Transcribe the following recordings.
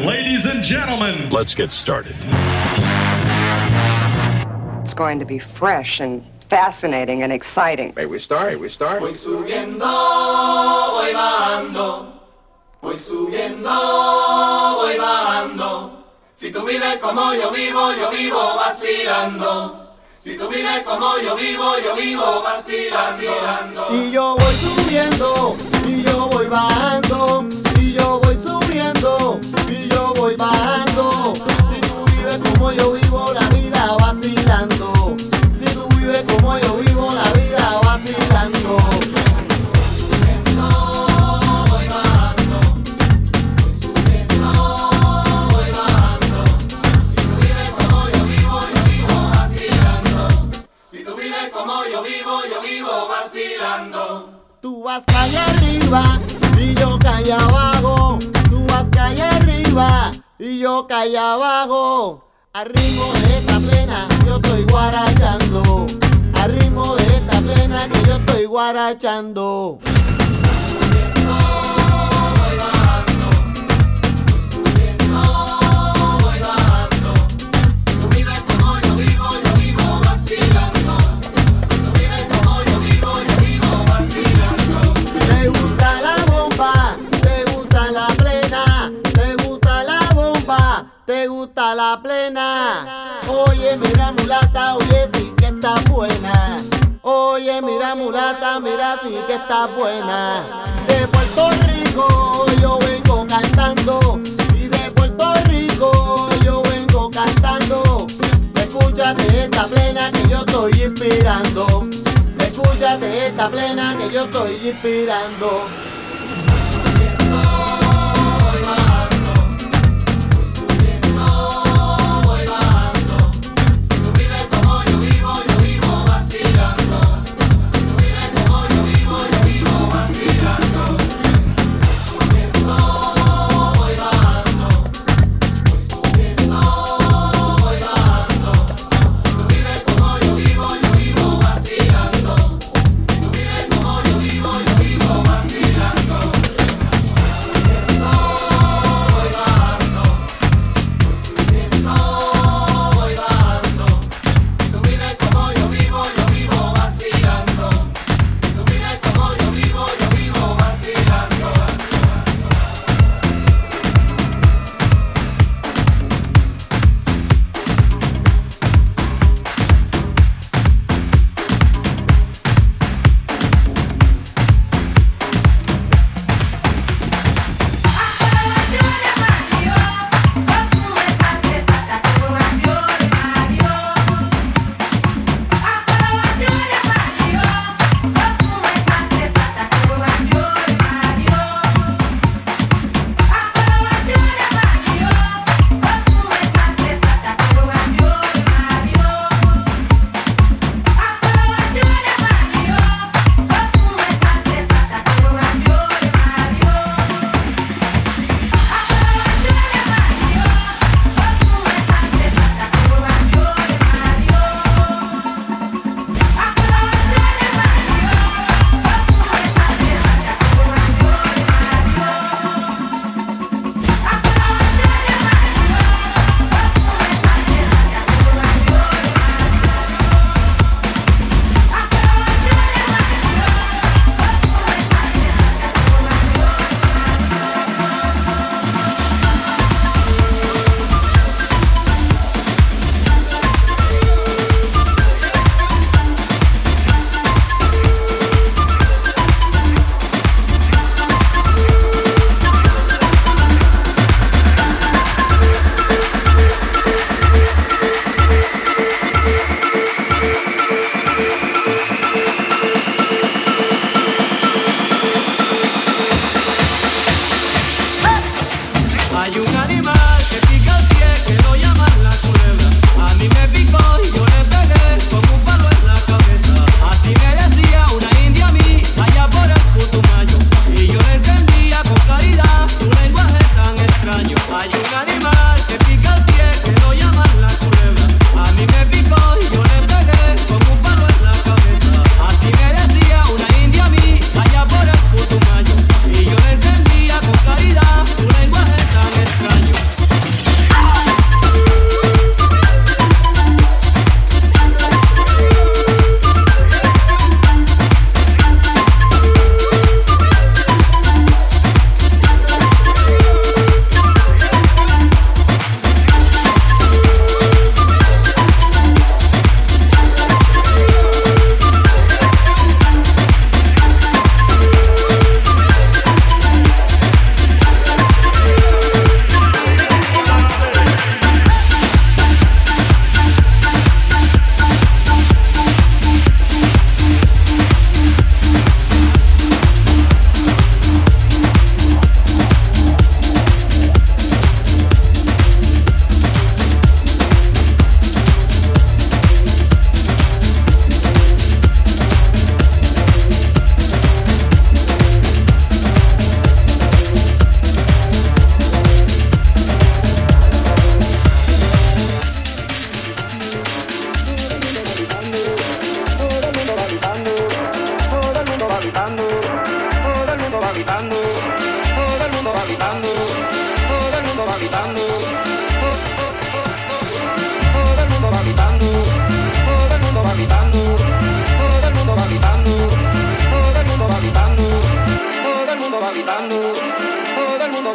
Ladies and gentlemen, let's get started. It's going to be fresh and fascinating and exciting. Hey, we start, we start. Voy subiendo, voy bajando. Voy subiendo, voy bajando. Si tú vives como yo vivo, yo vivo vacilando. Si tú vives como yo vivo, yo vivo vacilando. Y yo voy subiendo, y yo voy bajando. Vas calle arriba y yo calle abajo. Tú vas calle arriba y yo calle abajo. Al ritmo de esta plena yo estoy guarachando. Al ritmo de esta plena que yo estoy guarachando. La plena. Oye, mira mulata, oye, sí que está buena. Oye, mira mulata, mira, sí que está buena. De Puerto Rico yo vengo cantando y de Puerto Rico yo vengo cantando. Escúchate esta plena que yo estoy inspirando. Escúchate esta plena que yo estoy inspirando.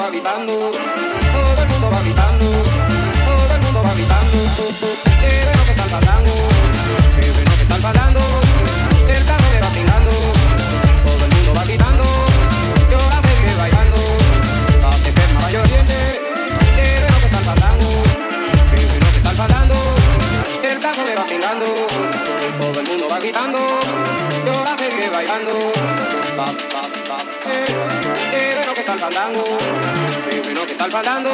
Va gritando, todo el mundo va gritando, todo el mundo va gritando. Qué bueno que están pasando, qué bueno que están pasando, el carro le va tirando, todo el mundo va gritando, yo la seguiré bailando, que el mayor diente. Qué bueno que están pasando, qué bueno que están pasando, el carro le va tirando, todo el mundo va gritando, yo la seguiré bailando. Pa, bailando, pero que tal bailando,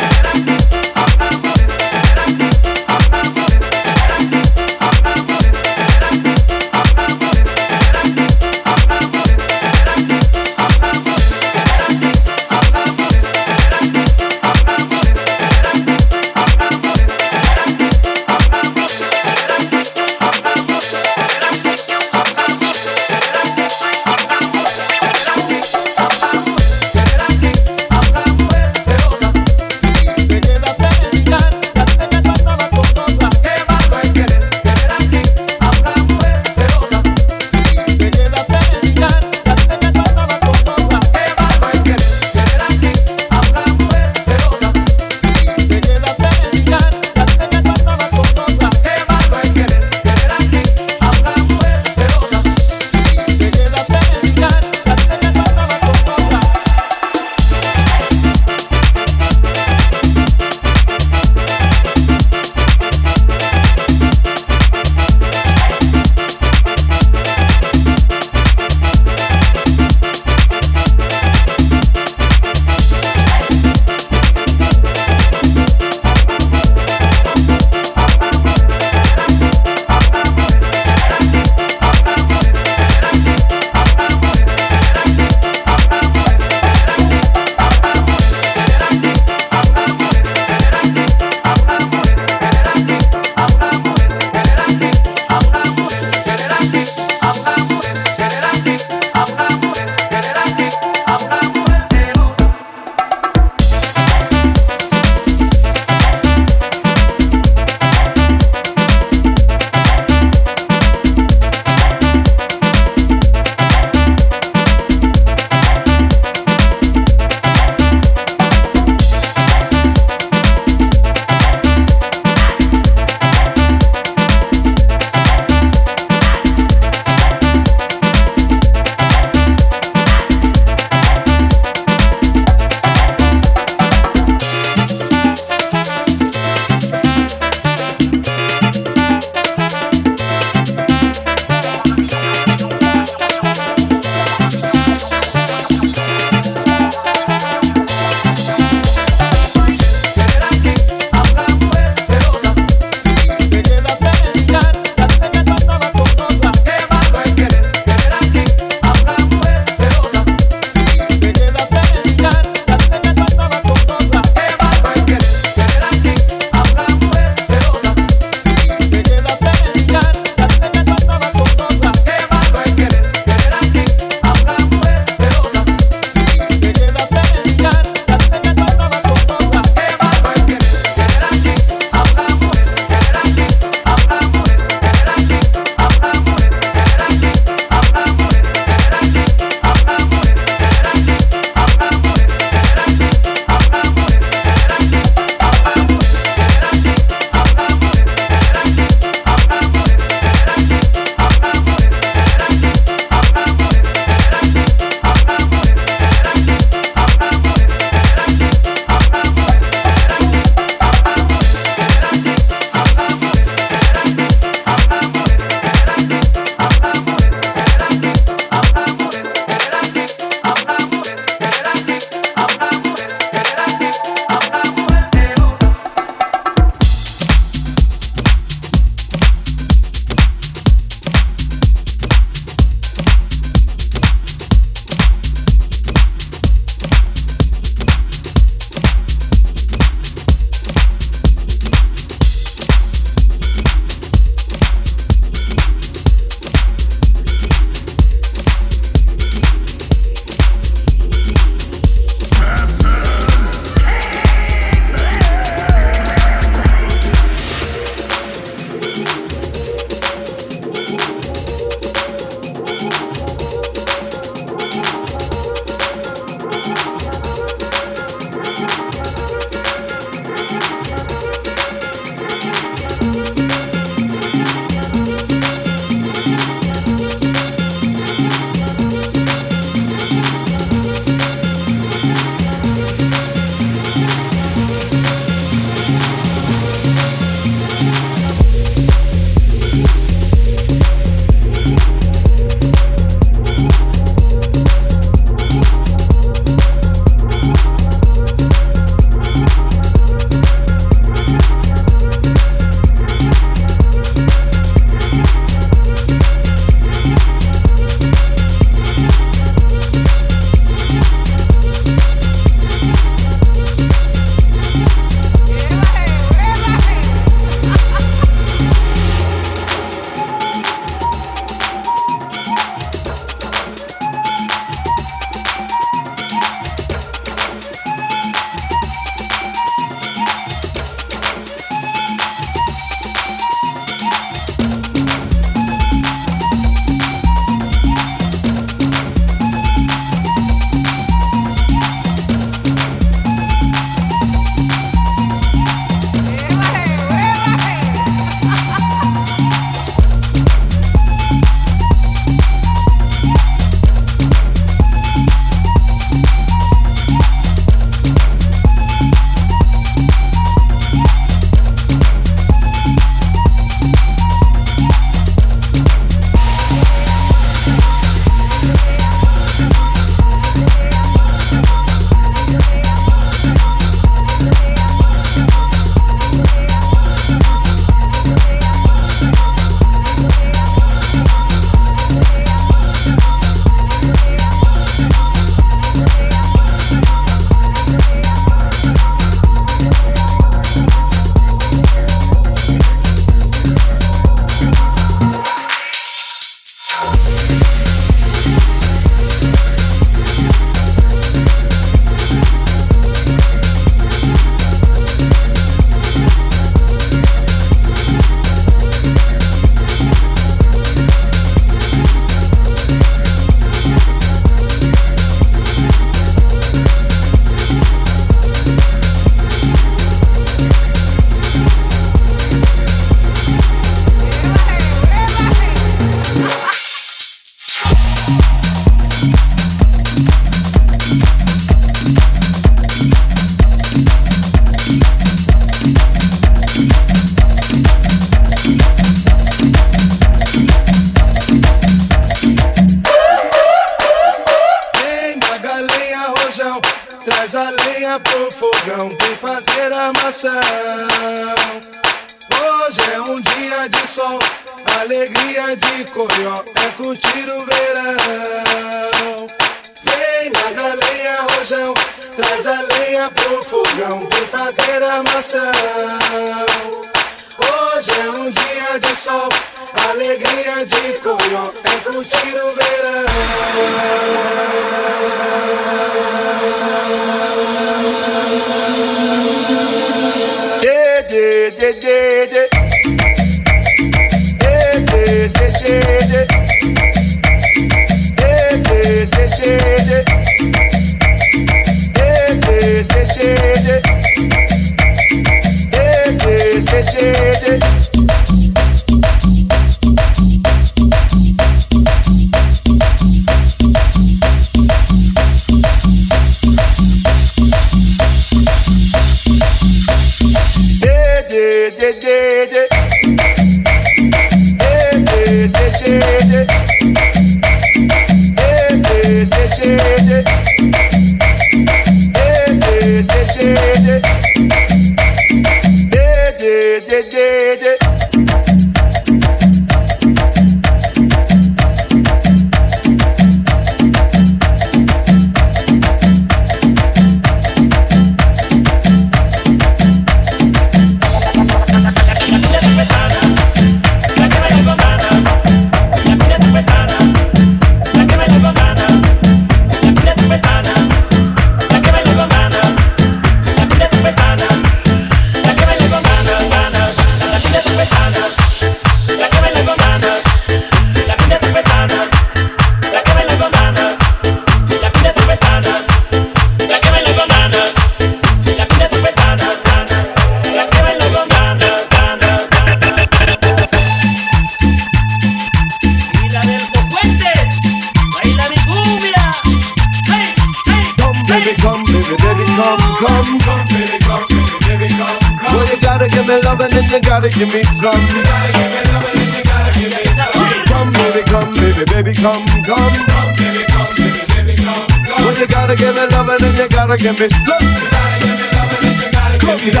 me love and you gotta give me some. You gotta give me love and you gotta give me some. Come, baby, come, baby, baby, come, come. Come, baby, come, baby, baby, come, come. Well, you gotta give me love and you gotta give me some. You gotta give me.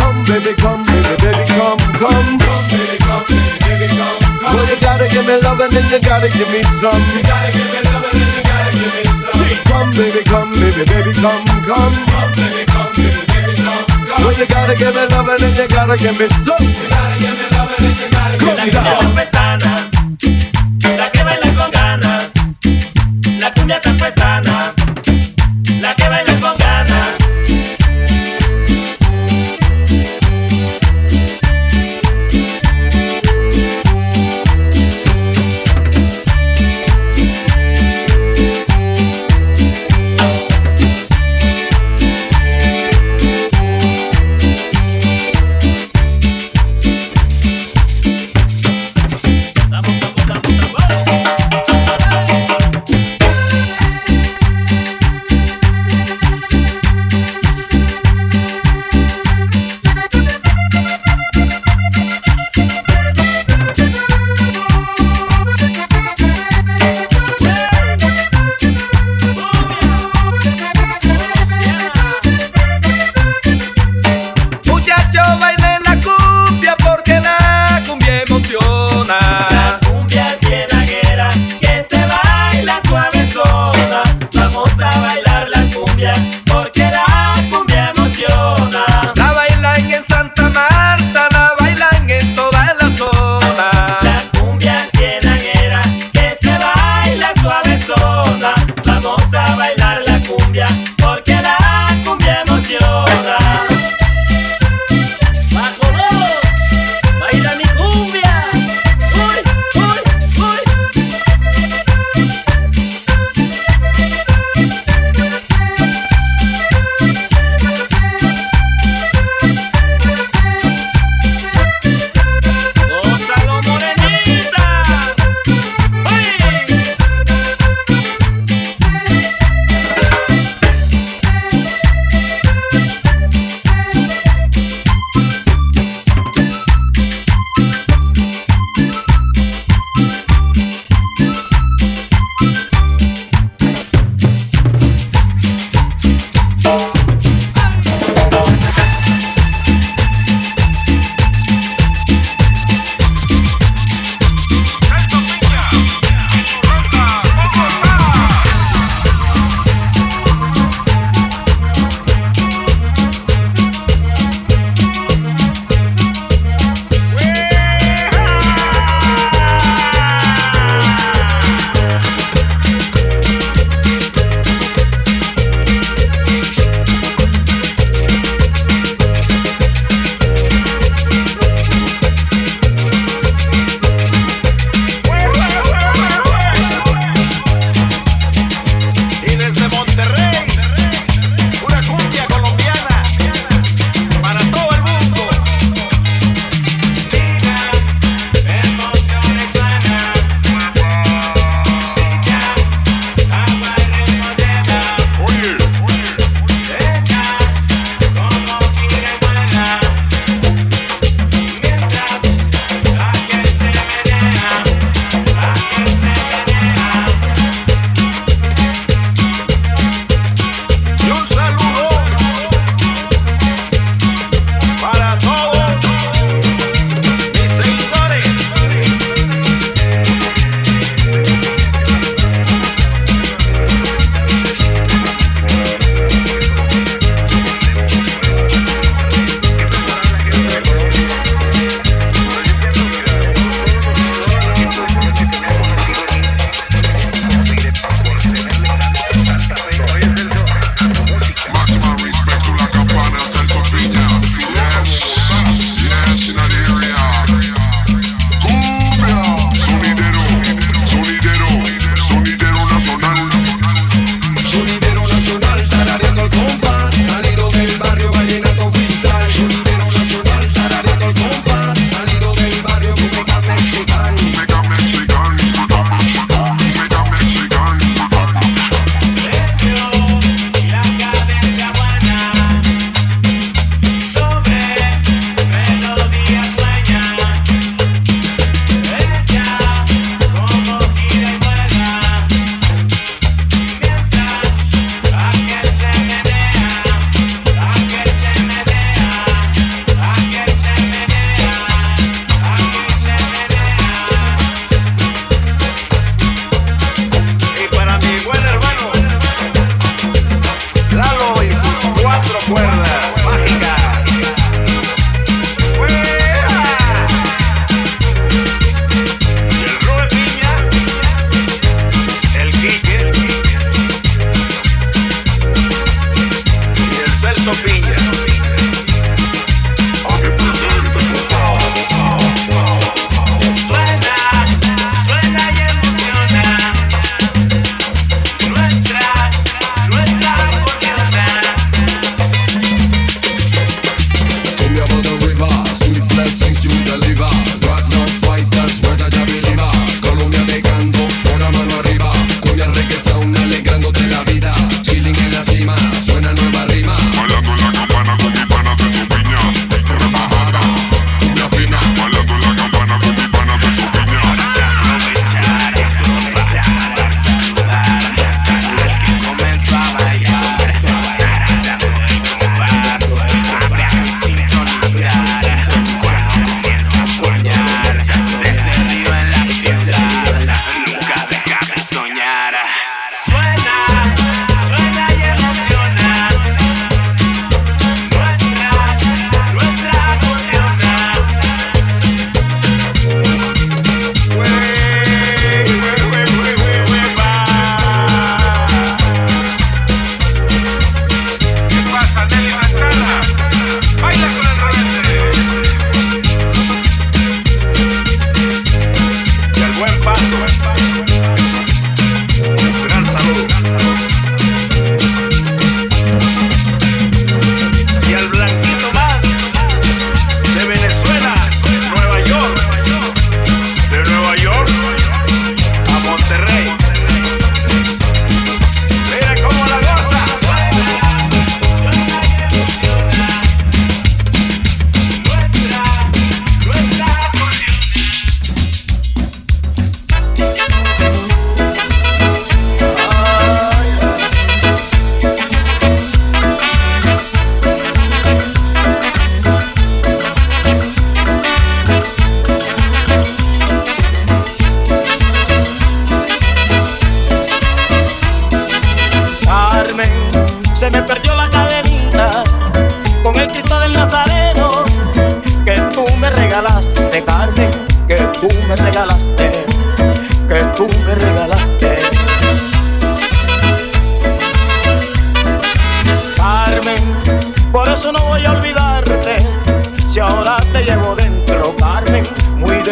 Come, baby, come, baby, baby, come, come. Come, baby, come, baby, baby, come, come. Well, you gotta give me love and you gotta give me some. You gotta give me love and you gotta give me some. Come, baby, come, baby, baby, come, come. Come, baby, come, baby. Well, you gotta give me love and then you gotta give me some. You gotta give me love and then you gotta give me La cumbia some. la que baila con ganas. La cumbia zampesana,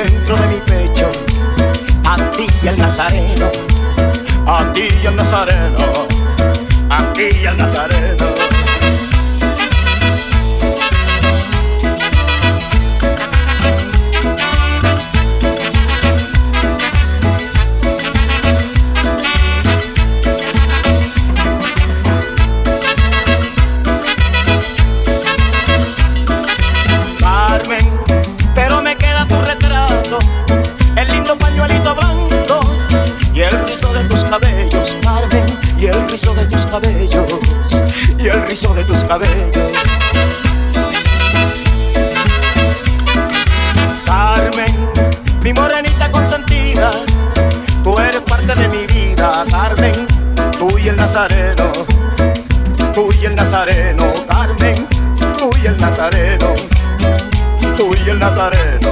dentro de mi pecho, a ti y al Nazareno, a ti y al Nazareno, a ti y al Nazareno. Carmen, mi morenita consentida, tú eres parte de mi vida, Carmen, tú y el Nazareno, tú y el Nazareno, Carmen, tú y el Nazareno tú y el Nazareno.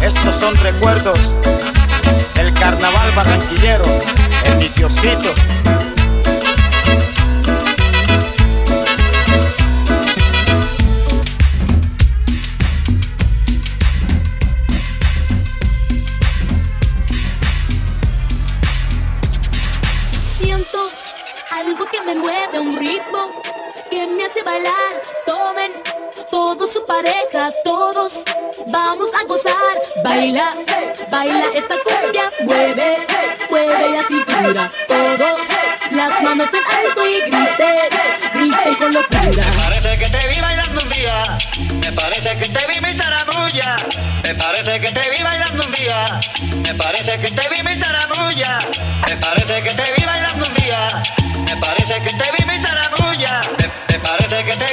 Estos son recuerdos Me parece que te vi bailando un día. Me parece que te vi mi zarabulla. Me parece que te vi bailando un día. Me parece que te vi mi zarabulla. Me, me parece que te